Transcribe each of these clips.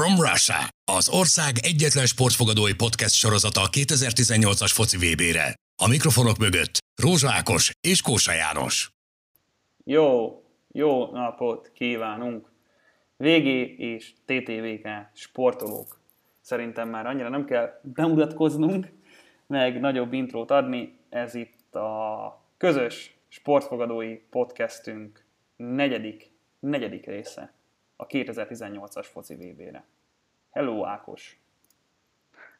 from Russia, az ország egyetlen sportfogadói podcast sorozata a 2018-as foci VB-re. A mikrofonok mögött Rózsa Ákos és Kósa János. Jó, jó napot kívánunk! VG és TTVK sportolók. Szerintem már annyira nem kell bemutatkoznunk, meg nagyobb intrót adni. Ez itt a közös sportfogadói podcastünk negyedik, negyedik része a 2018-as foci VB-re. Hello Ákos!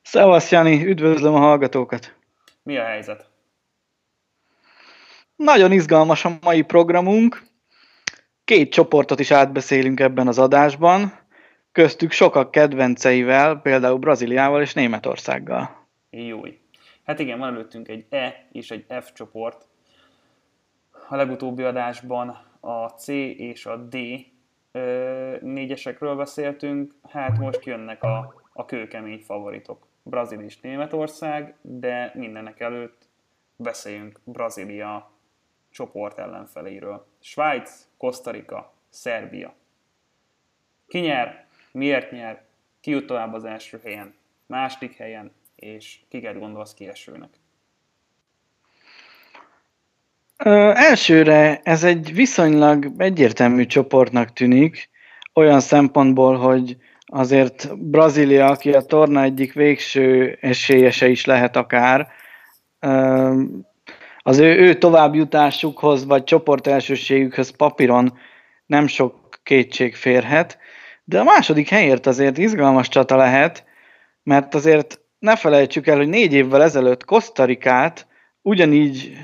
Szevasz Jani, üdvözlöm a hallgatókat! Mi a helyzet? Nagyon izgalmas a mai programunk. Két csoportot is átbeszélünk ebben az adásban, köztük sokak kedvenceivel, például Brazíliával és Németországgal. Jó. Hát igen, van előttünk egy E és egy F csoport. A legutóbbi adásban a C és a D négyesekről beszéltünk, hát most jönnek a, a kőkemény favoritok. Brazil és Németország, de mindenek előtt beszéljünk Brazília csoport ellenfeléről. Svájc, Kosztarika, Szerbia. Ki nyer, miért nyer, ki jut tovább az első helyen, második helyen, és kiket gondolsz kiesőnek? Ö, elsőre ez egy viszonylag egyértelmű csoportnak tűnik, olyan szempontból, hogy azért Brazília, aki a torna egyik végső esélyese is lehet akár, ö, az ő, ő továbbjutásukhoz, vagy csoport elsőségükhöz papíron nem sok kétség férhet, de a második helyért azért izgalmas csata lehet, mert azért ne felejtsük el, hogy négy évvel ezelőtt Kosztarikát ugyanígy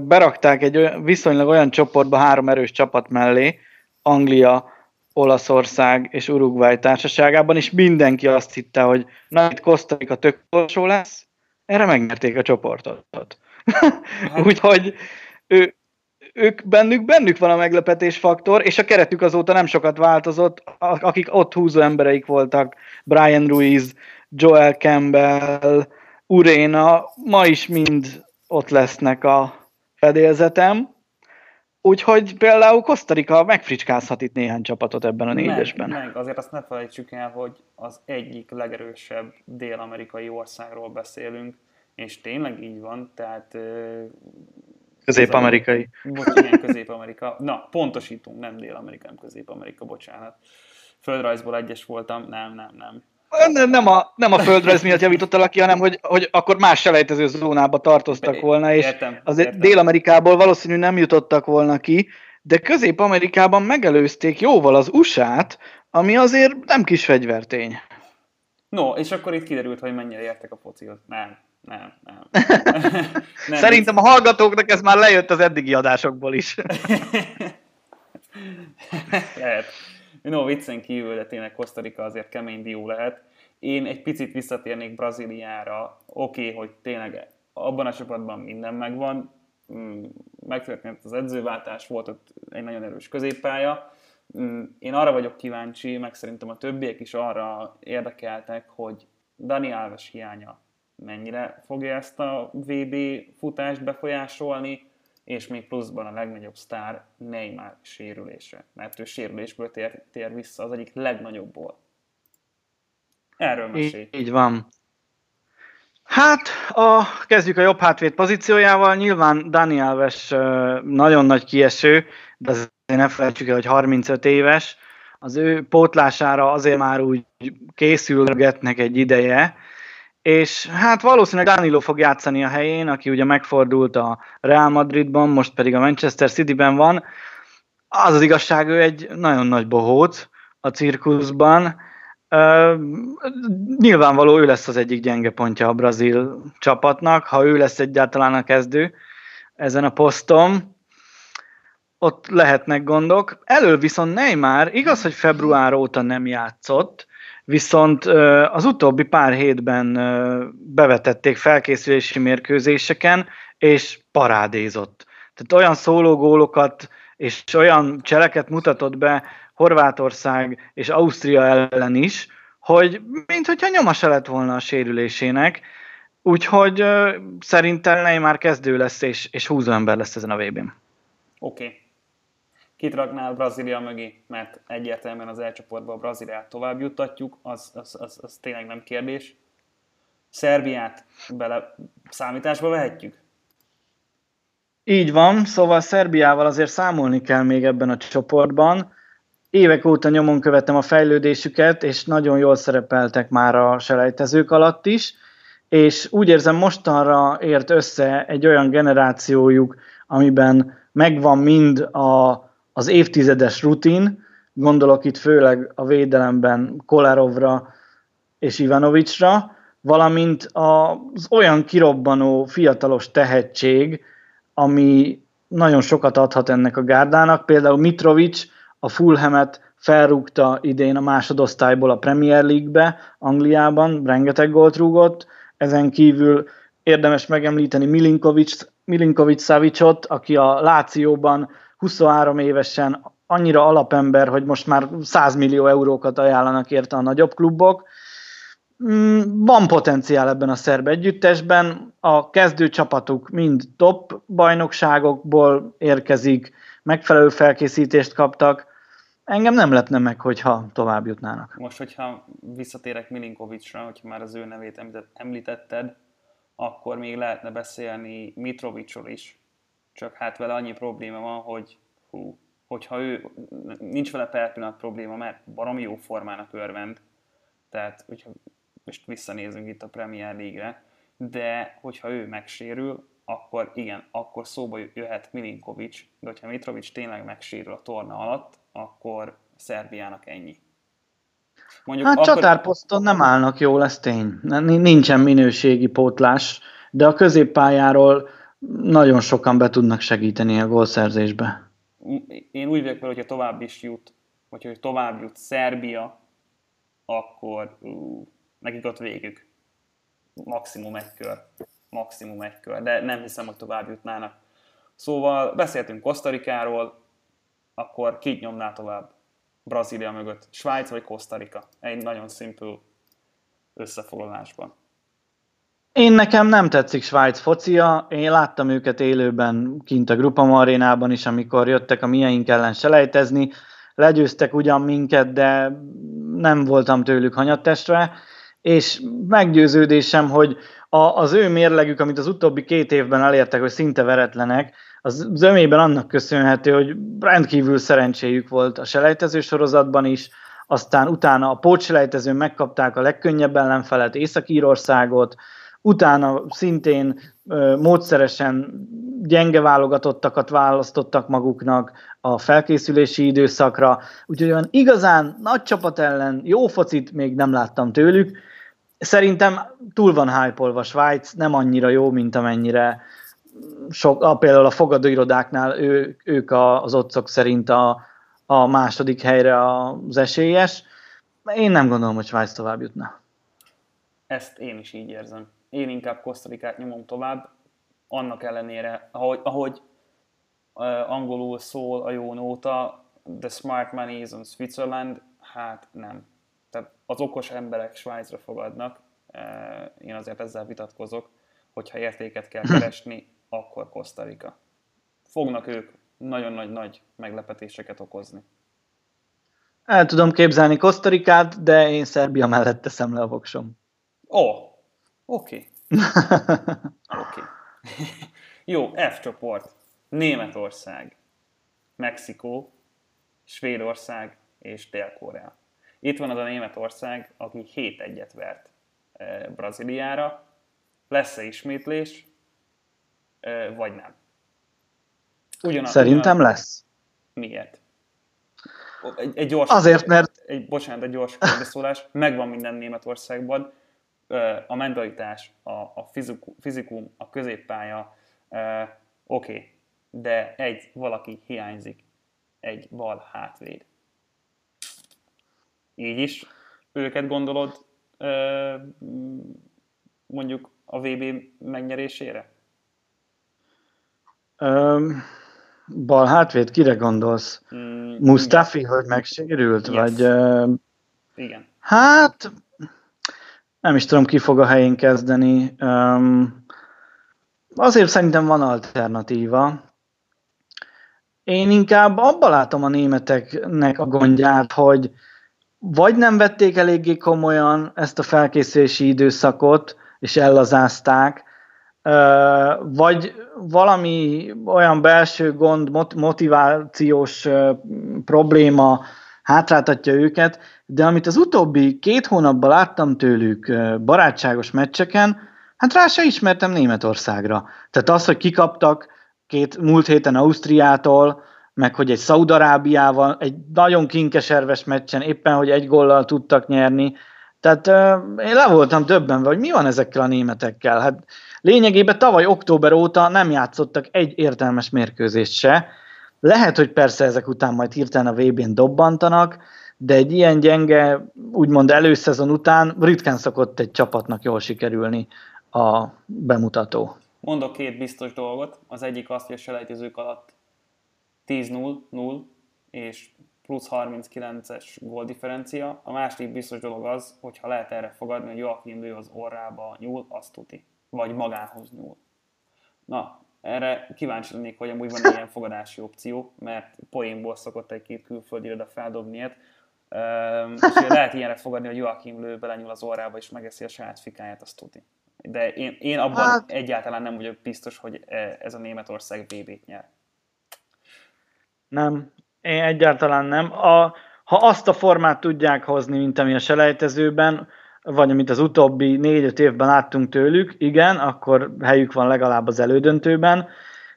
berakták egy viszonylag olyan csoportba három erős csapat mellé, Anglia, Olaszország és Uruguay társaságában, és mindenki azt hitte, hogy na itt Kosztarika tök lesz, erre megnyerték a csoportot. Úgyhogy ő, ők bennük, bennük van a meglepetés faktor, és a keretük azóta nem sokat változott, akik ott húzó embereik voltak, Brian Ruiz, Joel Campbell, Uréna, ma is mind ott lesznek a fedélzetem. Úgyhogy például Kosztarika megfricskázhat itt néhány csapatot ebben a négyesben. Meg, meg, azért azt ne felejtsük el, hogy az egyik legerősebb dél-amerikai országról beszélünk, és tényleg így van, tehát... Közép-amerikai. Bocs, igen, Közép-Amerika. Na, pontosítunk, nem Dél-Amerika, nem Közép-Amerika, bocsánat. Földrajzból egyes voltam, nem, nem, nem. Nem, nem, a, nem a földrajz miatt javítottalak ki, hanem hogy, hogy akkor más selejtező zónába tartoztak volna, és értem, azért értem. Dél-Amerikából valószínű nem jutottak volna ki, de Közép-Amerikában megelőzték jóval az USA-t, ami azért nem kis fegyvertény. No, és akkor itt kiderült, hogy mennyire értek a focihoz. Nem, nem, nem. nem Szerintem a hallgatóknak ez már lejött az eddigi adásokból is. Lehet. No, viccen kívül, de tényleg Kosztarika azért kemény dió lehet. Én egy picit visszatérnék Brazíliára. Oké, okay, hogy tényleg abban a csapatban minden megvan, mm, megtörtént az edzőváltás, volt ott egy nagyon erős középpálya. Mm, én arra vagyok kíváncsi, meg szerintem a többiek is arra érdekeltek, hogy Dani Alves hiánya mennyire fogja ezt a VB futást befolyásolni, és még pluszban a legnagyobb sztár Neymar sérülése, mert ő sérülésből tér, tér vissza az egyik legnagyobbból. Erről mesélj. Így, így van. Hát, a, kezdjük a jobb hátvét pozíciójával. Nyilván Dani Alves nagyon nagy kieső, de azért ne felejtsük el, hogy 35 éves. Az ő pótlására azért már úgy készülgetnek egy ideje, és hát valószínűleg Danilo fog játszani a helyén, aki ugye megfordult a Real Madridban, most pedig a Manchester Cityben van. Az az igazság, ő egy nagyon nagy bohóc a cirkuszban. Uh, nyilvánvaló ő lesz az egyik gyenge pontja a brazil csapatnak, ha ő lesz egyáltalán a kezdő ezen a poszton. Ott lehetnek gondok. Elől viszont Neymar, igaz, hogy február óta nem játszott, Viszont az utóbbi pár hétben bevetették felkészülési mérkőzéseken, és parádézott. Tehát olyan szólógólokat és olyan cseleket mutatott be Horvátország és Ausztria ellen is, hogy mintha nyoma se lett volna a sérülésének, úgyhogy szerintem már kezdő lesz, és, és húzó ember lesz ezen a vb Oké. Okay. Kit raknál Brazília mögé, mert egyértelműen az elcsoportban a Brazíliát tovább juttatjuk, az, az, az, az tényleg nem kérdés. Szerbiát bele számításba vehetjük? Így van, szóval Szerbiával azért számolni kell még ebben a csoportban. Évek óta nyomon követtem a fejlődésüket, és nagyon jól szerepeltek már a selejtezők alatt is, és úgy érzem mostanra ért össze egy olyan generációjuk, amiben megvan mind a, az évtizedes rutin, gondolok itt főleg a védelemben Kolárovra és Ivanovicsra, valamint az olyan kirobbanó fiatalos tehetség, ami nagyon sokat adhat ennek a gárdának. Például Mitrovic a Fulhamet felrúgta idén a másodosztályból a Premier League-be, Angliában, rengeteg gólt rúgott, ezen kívül érdemes megemlíteni Milinkovic, Milinkovic Savicot, aki a Lációban 23 évesen annyira alapember, hogy most már 100 millió eurókat ajánlanak érte a nagyobb klubok. Mm, van potenciál ebben a szerb együttesben, a kezdő csapatuk mind top bajnokságokból érkezik, megfelelő felkészítést kaptak, engem nem lepne meg, hogyha tovább jutnának. Most, hogyha visszatérek Milinkovicsra, hogyha már az ő nevét említetted, akkor még lehetne beszélni Mitrovicsról is. Csak hát vele annyi probléma van, hogy hú, hogyha ő, nincs vele per pillanat probléma, mert baromi jó formának örvend, tehát hogyha most visszanézünk itt a Premier League-re, de hogyha ő megsérül, akkor igen, akkor szóba jöhet Milinkovic, de hogyha Mitrovic tényleg megsérül a torna alatt, akkor Szerbiának ennyi. Mondjuk hát akkor... csatárposzton nem állnak jól, ez tény. Nincsen minőségi pótlás, de a középpályáról nagyon sokan be tudnak segíteni a gólszerzésbe. Én úgy vagyok hogyha tovább is jut, vagy hogy tovább jut Szerbia, akkor ú, nekik ott végük. Maximum egy kör. Maximum egy kör. De nem hiszem, hogy tovább jutnának. Szóval beszéltünk Kosztarikáról, akkor kit nyomná tovább Brazília mögött? Svájc vagy Kosztarika? Egy nagyon szimpül összefoglalásban. Én nekem nem tetszik Svájc focia, én láttam őket élőben kint a Grupa arénában is, amikor jöttek a mieink ellen selejtezni, legyőztek ugyan minket, de nem voltam tőlük hanyattestre, és meggyőződésem, hogy a, az ő mérlegük, amit az utóbbi két évben elértek, hogy szinte veretlenek, az zömében annak köszönhető, hogy rendkívül szerencséjük volt a selejtező sorozatban is, aztán utána a pótselejtezőn megkapták a legkönnyebb ellenfelet, Észak-Írországot, utána szintén módszeresen gyenge válogatottakat választottak maguknak a felkészülési időszakra, úgyhogy olyan igazán nagy csapat ellen jó focit még nem láttam tőlük. Szerintem túl van hype Svájc, nem annyira jó, mint amennyire sok, a, például a fogadóirodáknál ő, ők a, az otcok szerint a, a második helyre az esélyes. Én nem gondolom, hogy Svájc tovább jutna. Ezt én is így érzem. Én inkább Kosztarikát nyomom tovább, annak ellenére, ahogy, ahogy uh, angolul szól a jó nóta, the smart money is on Switzerland, hát nem. Tehát az okos emberek Svájcra fogadnak, uh, én azért ezzel vitatkozok, hogyha értéket kell keresni, akkor Kosztarika. Fognak ők nagyon nagy-nagy meglepetéseket okozni. El tudom képzelni Kosztarikát, de én Szerbia mellett teszem le a voksom. Ó, oh, oké. Okay. Oké. Jó, F csoport. Németország, Mexikó, Svédország és Dél-Korea. Itt van az a Németország, aki 7 egyet vert Brazíliára. Lesz-e ismétlés? vagy nem. Ugyanaz, Szerintem ugyanaz. lesz. Miért? Egy, egy gyors, Azért, mert... Egy, bocsánat, egy gyors kérdezszólás. Megvan minden Németországban. A mentalitás, a, a fizikum, a középpálya, oké, okay, de egy valaki hiányzik, egy bal hátvéd. Így is őket gondolod mondjuk a VB megnyerésére? Um, bal hátvéd, kire gondolsz? Mm, Mustafi, igen. hogy megsérült? Yes. Vagy, uh, igen. Hát, nem is tudom, ki fog a helyén kezdeni. Um, azért szerintem van alternatíva. Én inkább abban látom a németeknek a gondját, hogy vagy nem vették eléggé komolyan ezt a felkészülési időszakot, és ellazázták, vagy valami olyan belső gond, motivációs probléma hátráltatja őket, de amit az utóbbi két hónapban láttam tőlük barátságos meccseken, hát rá se ismertem Németországra. Tehát az, hogy kikaptak két múlt héten Ausztriától, meg hogy egy Szaudarábiával, egy nagyon kinkeserves meccsen éppen, hogy egy gollal tudtak nyerni. Tehát uh, én le voltam többenve, hogy mi van ezekkel a németekkel. Hát lényegében tavaly október óta nem játszottak egy értelmes mérkőzést se. Lehet, hogy persze ezek után majd hirtelen a VB-n dobbantanak, de egy ilyen gyenge, úgymond előszezon után ritkán szokott egy csapatnak jól sikerülni a bemutató. Mondok két biztos dolgot. Az egyik azt, hogy a selejtezők alatt 10-0, és plusz 39-es góldifferencia. A második biztos dolog az, hogy ha lehet erre fogadni, hogy Joachim Lő az orrába nyúl, azt tuti. Vagy magához nyúl. Na, erre kíváncsi lennék, hogy amúgy van ilyen fogadási opció, mert poénból szokott egy-két külföldi iroda feldobni ilyet. és lehet ilyenre fogadni, hogy Joachim Lő belenyúl az orrába és megeszi a saját fikáját, azt tuti. De én, én abban hát... egyáltalán nem vagyok biztos, hogy e, ez a Németország BB-t nyer. Nem, én egyáltalán nem. A, ha azt a formát tudják hozni, mint ami a selejtezőben, vagy amit az utóbbi négy-öt évben láttunk tőlük, igen, akkor helyük van legalább az elődöntőben,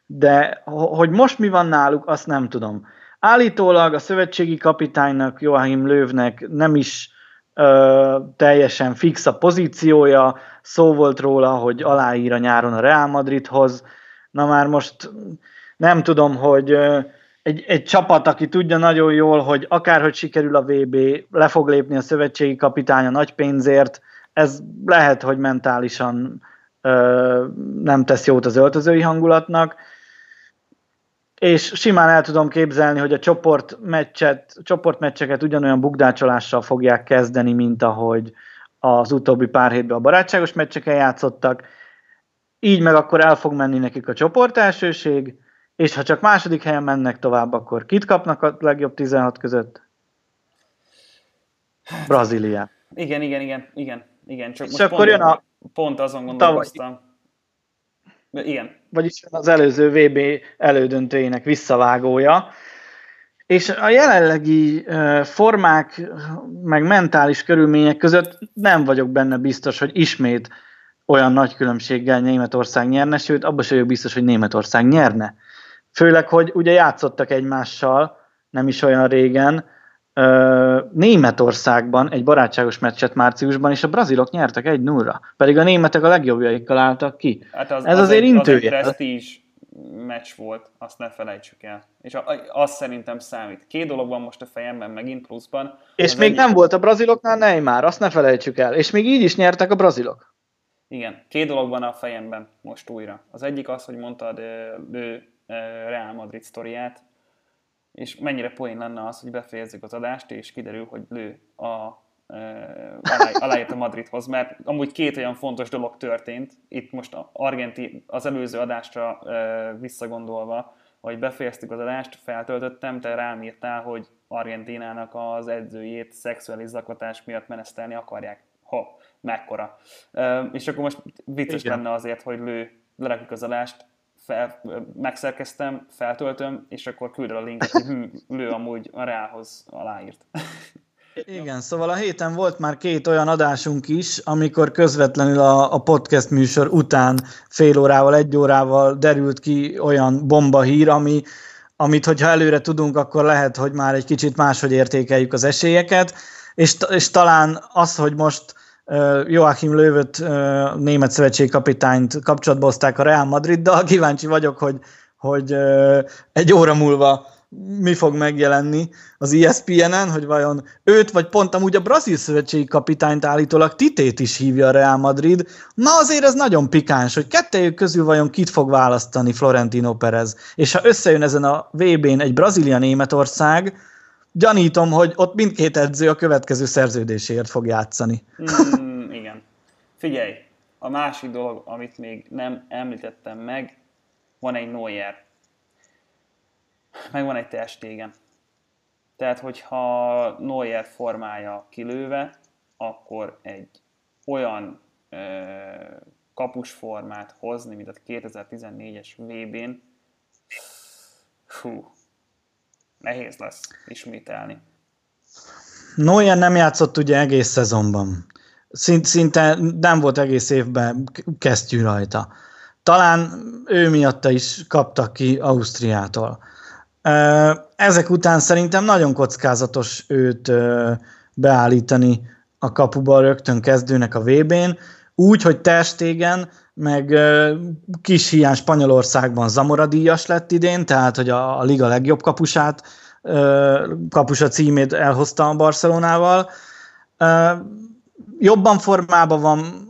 de hogy most mi van náluk, azt nem tudom. Állítólag a szövetségi kapitánynak, Joachim Lövnek nem is ö, teljesen fix a pozíciója, szó volt róla, hogy aláír a nyáron a Real Madridhoz. Na már most nem tudom, hogy ö, egy, egy csapat, aki tudja nagyon jól, hogy akárhogy sikerül a VB, le fog lépni a szövetségi kapitány a nagy pénzért, ez lehet, hogy mentálisan ö, nem tesz jót az öltözői hangulatnak, és simán el tudom képzelni, hogy a csoportmeccset, csoportmeccseket ugyanolyan bugdácsolással fogják kezdeni, mint ahogy az utóbbi pár hétben a barátságos meccseken játszottak. Így meg akkor el fog menni nekik a csoport elsőség, és ha csak második helyen mennek tovább, akkor kit kapnak a legjobb 16 között? Brazília. Igen, igen, igen, igen, igen. Csak és most akkor pont, jön a... Pont azon gondolkoztam. Tavaly... Igen. Vagyis az előző VB elődöntőjének visszavágója. És a jelenlegi formák, meg mentális körülmények között nem vagyok benne biztos, hogy ismét olyan nagy különbséggel Németország nyerne, sőt, abban sem vagyok biztos, hogy Németország nyerne. Főleg, hogy ugye játszottak egymással, nem is olyan régen, Németországban egy barátságos meccset márciusban, és a brazilok nyertek egy nullra. Pedig a németek a legjobbjaikkal álltak ki. Hát az, Ez az azért intője. Az egy meccs volt, azt ne felejtsük el. És azt szerintem számít. Két dolog van most a fejemben megint pluszban. És még egyik... nem volt a braziloknál Neymar, azt ne felejtsük el. És még így is nyertek a brazilok. Igen, két dolog van a fejemben most újra. Az egyik az, hogy mondtad, ő Real Madrid sztoriát, és mennyire poén lenne az, hogy befejezzük az adást, és kiderül, hogy lő a aláírt a Madridhoz, mert amúgy két olyan fontos dolog történt, itt most Argenti, az előző adásra visszagondolva, hogy befejeztük az adást, feltöltöttem, te rám írtál, hogy Argentinának az edzőjét szexuális zaklatás miatt menesztelni akarják. Ha, mekkora. És akkor most vicces Igen. lenne azért, hogy lő, lerakjuk az adást, fel, megszerkeztem, feltöltöm, és akkor küld el a linket, hogy hű, lő amúgy a Reálhoz aláírt. Igen, szóval a héten volt már két olyan adásunk is, amikor közvetlenül a, a podcast műsor után fél órával, egy órával derült ki olyan bomba hír, ami, amit hogyha előre tudunk, akkor lehet, hogy már egy kicsit máshogy értékeljük az esélyeket, és, és talán az, hogy most Joachim Löwöt, német szövetségi kapitányt kapcsolatba hozták a Real Madriddal. Kíváncsi vagyok, hogy, hogy egy óra múlva mi fog megjelenni az ESPN-en, hogy vajon őt, vagy pont amúgy a brazil szövetségi kapitányt állítólag Titét is hívja a Real Madrid. Na azért ez nagyon pikáns, hogy kettejük közül vajon kit fog választani Florentino Perez. És ha összejön ezen a VB-n egy Brazília-Németország, gyanítom, hogy ott mindkét edző a következő szerződéséért fog játszani. Mm, igen. Figyelj, a másik dolog, amit még nem említettem meg, van egy Neuer. megvan egy testégen. Tehát, hogyha Neuer formája kilőve, akkor egy olyan ö, kapusformát hozni, mint a 2014-es VB-n, fú, nehéz lesz ismételni. Neuer nem játszott ugye egész szezonban. Szinte nem volt egész évben kesztyű rajta. Talán ő miatta is kaptak ki Ausztriától. Ezek után szerintem nagyon kockázatos őt beállítani a kapuba rögtön kezdőnek a VB-n, úgy, hogy Testégen, meg kis hiány Spanyolországban Zamora díjas lett idén, tehát hogy a, a liga legjobb kapusát, kapusa címét elhozta a Barcelonával. Jobban formában van,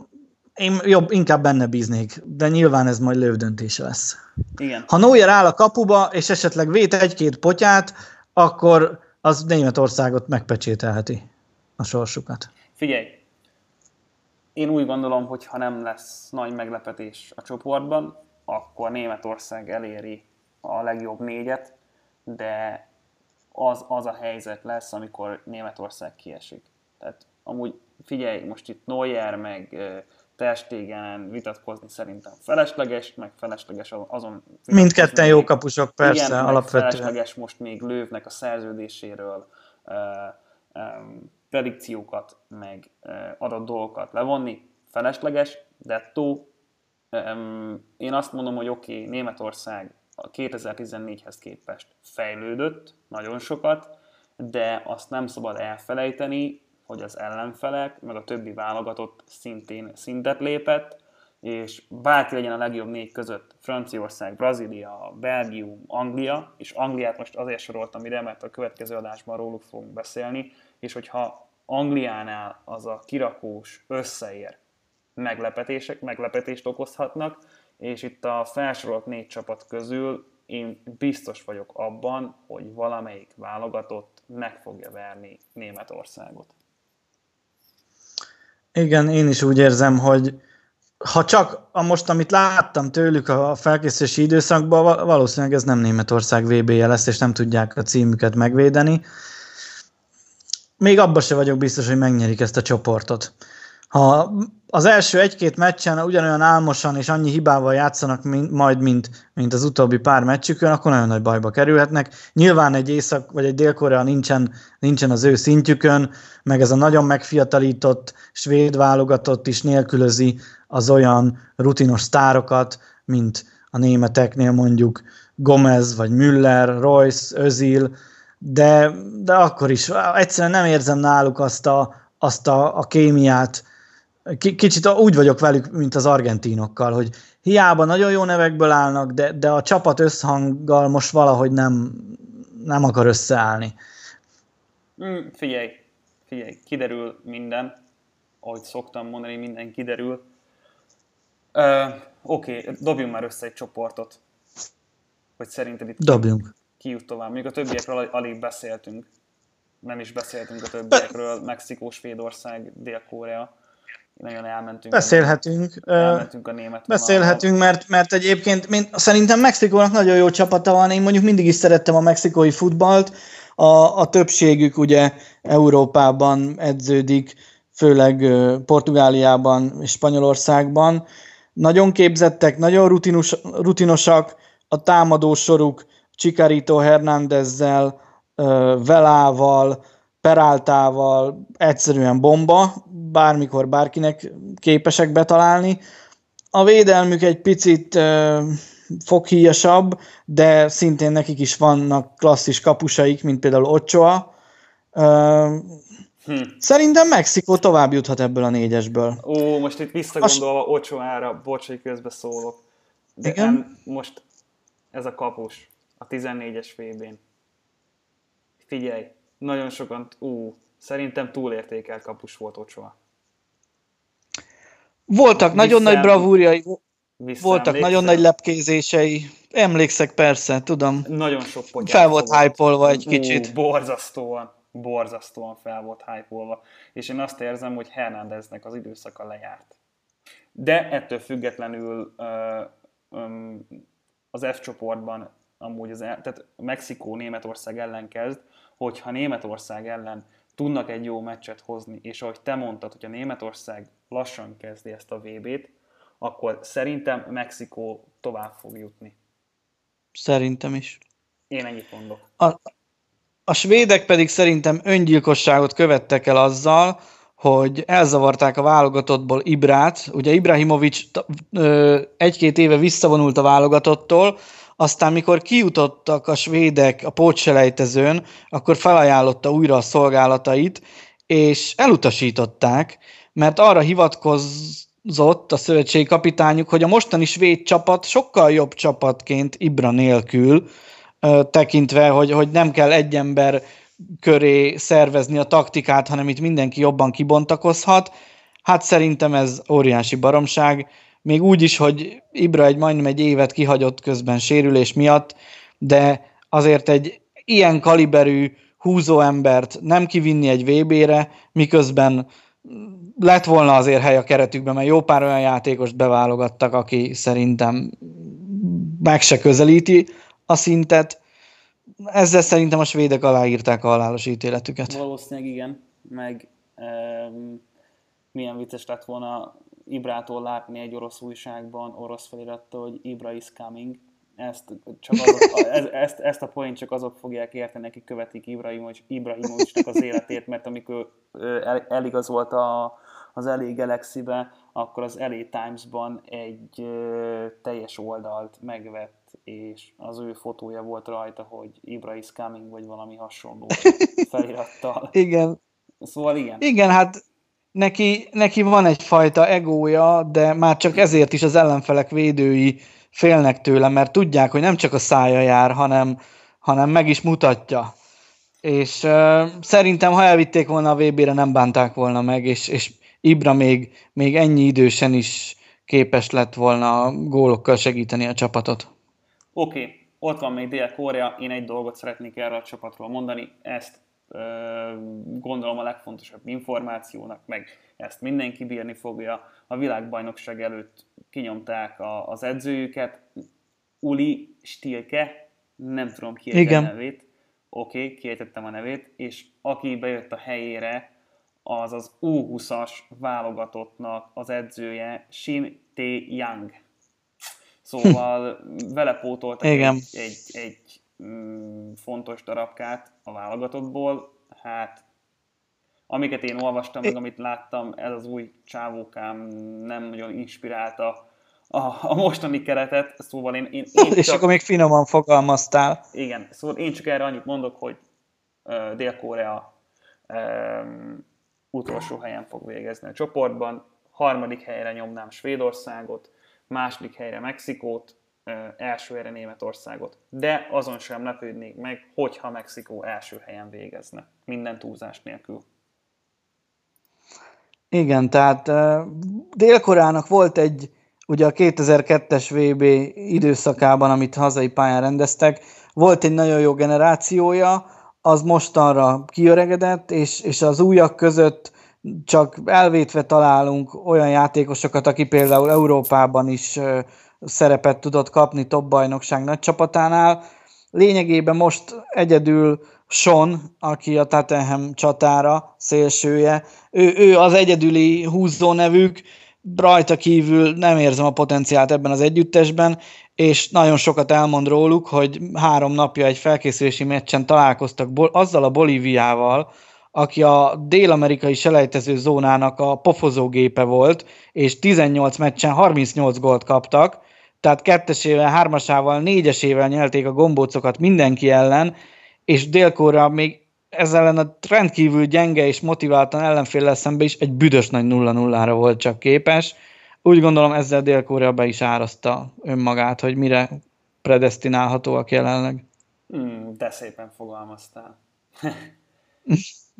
én jobb, inkább benne bíznék, de nyilván ez majd lövdöntése lesz. Igen. Ha Neuer áll a kapuba, és esetleg vét egy-két potyát, akkor az Németországot megpecsételheti a sorsukat. Figyelj, én úgy gondolom, hogy ha nem lesz nagy meglepetés a csoportban, akkor Németország eléri a legjobb négyet, de az, az a helyzet lesz, amikor Németország kiesik. Tehát amúgy figyelj, most itt Neuer meg testégen vitatkozni szerintem felesleges, meg felesleges azon... Mindketten jó kapusok, persze, igen, alapvetően. felesleges most még lővnek a szerződéséről predikciókat, meg adott dolgokat levonni, felesleges, de tó, um, én azt mondom, hogy oké, okay, Németország a 2014-hez képest fejlődött nagyon sokat, de azt nem szabad elfelejteni, hogy az ellenfelek, meg a többi válogatott szintén szintet lépett, és bárki legyen a legjobb négy között, Franciaország, Brazília, Belgium, Anglia, és Angliát most azért soroltam ide, mert a következő adásban róluk fogunk beszélni, és hogyha Angliánál az a kirakós összeér, meglepetések, meglepetést okozhatnak, és itt a felsorolt négy csapat közül én biztos vagyok abban, hogy valamelyik válogatott meg fogja verni Németországot. Igen, én is úgy érzem, hogy ha csak a most, amit láttam tőlük a felkészülési időszakban, valószínűleg ez nem Németország VB-je lesz, és nem tudják a címüket megvédeni. Még abban se vagyok biztos, hogy megnyerik ezt a csoportot. Ha az első egy-két meccsen ugyanolyan álmosan és annyi hibával játszanak mint, majd, mint, mint az utóbbi pár meccsükön, akkor nagyon nagy bajba kerülhetnek. Nyilván egy Észak vagy egy Dél-Korea nincsen, nincsen az ő szintjükön, meg ez a nagyon megfiatalított svéd válogatott is nélkülözi az olyan rutinos sztárokat, mint a németeknél mondjuk Gomez, vagy Müller, Royce, Özil, de, de akkor is egyszerűen nem érzem náluk azt a, azt a, a kémiát, kicsit úgy vagyok velük, mint az argentinokkal, hogy hiába nagyon jó nevekből állnak, de, de a csapat összhanggal most valahogy nem, nem akar összeállni. Mm, figyelj, figyelj, kiderül minden, ahogy szoktam mondani, minden kiderül. Uh, Oké, okay, dobjunk már össze egy csoportot. Hogy szerinted itt Dobjunk. Ki jut tovább. Még a többiekről alig beszéltünk. Nem is beszéltünk a többiekről. Mexikó, Svédország, Dél-Korea nagyon elmentünk. Beszélhetünk. A, elmentünk a német Beszélhetünk, mert, mert egyébként mint, szerintem Mexikónak nagyon jó csapata van. Én mondjuk mindig is szerettem a mexikói futballt. A, a többségük ugye Európában edződik, főleg Portugáliában és Spanyolországban. Nagyon képzettek, nagyon rutinus, rutinosak, a támadó soruk Chicarito Hernándezzel, Velával, Peráltával egyszerűen bomba, bármikor bárkinek képesek betalálni. A védelmük egy picit uh, foghíjasabb, de szintén nekik is vannak klasszis kapusaik, mint például Ochoa. Uh, Hm. Szerintem Mexikó tovább juthat ebből a négyesből. Ó, most itt visszagondolva Ochoára, bocs, hogy közbeszólok. De Igen? Nem, most ez a kapus a 14-es fébén. Figyelj, nagyon sokan, ú, szerintem túlértékelt kapus volt Ochoa. Voltak Vissza, nagyon nagy bravúrjai, voltak nagyon nagy lepkézései. Emlékszek persze, tudom. Nagyon sok potyát Fel volt hype egy ú, kicsit. Borzasztóan, borzasztóan fel volt hype És én azt érzem, hogy Hernándeznek az időszaka lejárt. De ettől függetlenül uh, um, az F csoportban amúgy az, tehát Mexikó Németország ellen kezd, hogyha Németország ellen tudnak egy jó meccset hozni, és ahogy te mondtad, hogy a Németország lassan kezdi ezt a VB-t, akkor szerintem Mexikó tovább fog jutni. Szerintem is. Én ennyit mondok. A, a svédek pedig szerintem öngyilkosságot követtek el azzal, hogy elzavarták a válogatottból Ibrát. Ugye Ibrahimovics egy-két éve visszavonult a válogatottól, aztán mikor kijutottak a svédek a pótselejtezőn, akkor felajánlotta újra a szolgálatait, és elutasították, mert arra hivatkozott a szövetségi kapitányuk, hogy a mostani svéd csapat sokkal jobb csapatként Ibra nélkül, tekintve, hogy, hogy nem kell egy ember köré szervezni a taktikát, hanem itt mindenki jobban kibontakozhat. Hát szerintem ez óriási baromság még úgy is, hogy Ibra egy majdnem egy évet kihagyott közben sérülés miatt, de azért egy ilyen kaliberű húzóembert nem kivinni egy VB-re, miközben lett volna azért hely a keretükben, mert jó pár olyan játékost beválogattak, aki szerintem meg se közelíti a szintet. Ezzel szerintem a svédek aláírták a halálos ítéletüket. Valószínűleg igen, meg um, milyen vicces lett volna Ibrától látni egy orosz újságban, orosz felirattal, hogy Ibra is coming, ezt, csak azok, ez, ezt, ezt a point csak azok fogják érteni, akik követik Ibrahimovic, Ibrahimovicsnak az életét, mert amikor el, eligazolt a, az LA Galaxy-be, akkor az LA Times-ban egy ö, teljes oldalt megvett, és az ő fotója volt rajta, hogy Ibra is coming, vagy valami hasonló felirattal. Igen. Szóval igen. Igen, hát neki, neki van egyfajta egója, de már csak ezért is az ellenfelek védői félnek tőle, mert tudják, hogy nem csak a szája jár, hanem, hanem meg is mutatja. És uh, szerintem, ha elvitték volna a VB-re, nem bánták volna meg, és, és Ibra még, még ennyi idősen is képes lett volna gólokkal segíteni a csapatot. Oké, okay. ott van még Dél-Korea, én egy dolgot szeretnék erre a csapatról mondani, ezt gondolom a legfontosabb információnak, meg ezt mindenki bírni fogja. A világbajnokság előtt kinyomták a, az edzőjüket, Uli Stilke, nem tudom ki a nevét, oké, okay, kiejtettem a nevét, és aki bejött a helyére, az az U20-as válogatottnak az edzője, Shin Tae Yang. Szóval vele pótoltak Igen. egy, egy, egy mm, fontos darabkát a válogatottból, hát amiket én olvastam, meg amit láttam, ez az új csávókám nem nagyon inspirálta a, a mostani keretet, szóval én, én, én És csak, akkor még finoman fogalmaztál. Igen, szóval én csak erre annyit mondok, hogy uh, Dél-Korea um, utolsó helyen fog végezni a csoportban, harmadik helyre nyomnám Svédországot, második helyre Mexikót, első helyre Németországot. De azon sem lepődnék meg, hogyha Mexikó első helyen végezne. Minden túlzás nélkül. Igen, tehát Dél-Koreának volt egy, ugye a 2002-es VB időszakában, amit hazai pályán rendeztek, volt egy nagyon jó generációja, az mostanra kiöregedett, és, és az újak között csak elvétve találunk olyan játékosokat, aki például Európában is szerepet tudott kapni top bajnokság nagy csapatánál. Lényegében most egyedül Son, aki a Tottenham csatára szélsője, ő, ő az egyedüli húzó nevük, rajta kívül nem érzem a potenciált ebben az együttesben, és nagyon sokat elmond róluk, hogy három napja egy felkészülési meccsen találkoztak azzal a Bolíviával, aki a dél-amerikai selejtező zónának a pofozógépe volt, és 18 meccsen 38 gólt kaptak, tehát kettesével, hármasával, négyesével nyelték a gombócokat mindenki ellen, és dél még ezzel ellen a rendkívül gyenge és motiváltan ellenféllel szemben is egy büdös nagy 0-0-ra volt csak képes. Úgy gondolom ezzel dél be is árazta önmagát, hogy mire predestinálhatóak jelenleg. Hmm, de szépen fogalmaztál.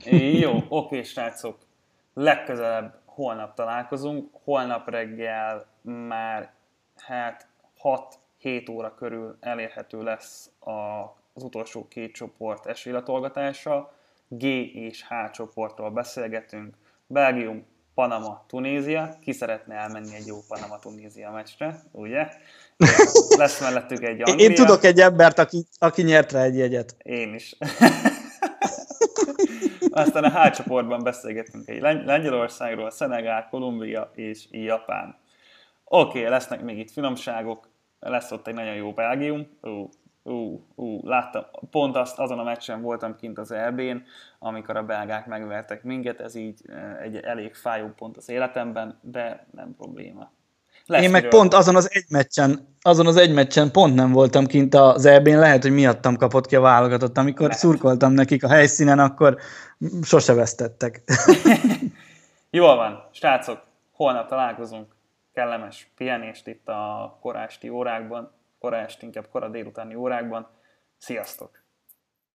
Jó, oké, srácok. Legközelebb holnap találkozunk. Holnap reggel már hát 6-7 óra körül elérhető lesz a, az utolsó két csoport esélylatolgatása. G és H csoportról beszélgetünk. Belgium, Panama, Tunézia. Ki szeretne elmenni egy jó Panama, Tunézia meccsre, ugye? Lesz mellettük egy Anglia. Én tudok egy embert, aki, aki nyert rá egy jegyet. Én is. Aztán a H csoportban beszélgetünk egy Lengyelországról, Szenegál, Kolumbia és Japán. Oké, okay, lesznek még itt finomságok, lesz ott egy nagyon jó Belgium, ú, ú, ú, láttam, pont azt, azon a meccsen voltam kint az EB-n, amikor a belgák megvertek minket, ez így eh, egy elég fájó pont az életemben, de nem probléma. Lesz Én meg pont azon az egy meccsen, azon az egy meccsen pont nem voltam kint az EB-n, lehet, hogy miattam kapott ki a válogatott. Amikor lehet. szurkoltam nekik a helyszínen, akkor sose vesztettek. Jól van, srácok, holnap találkozunk. Kellemes pihenést itt a korásti órákban, korást inkább kora délutáni órákban. Sziasztok!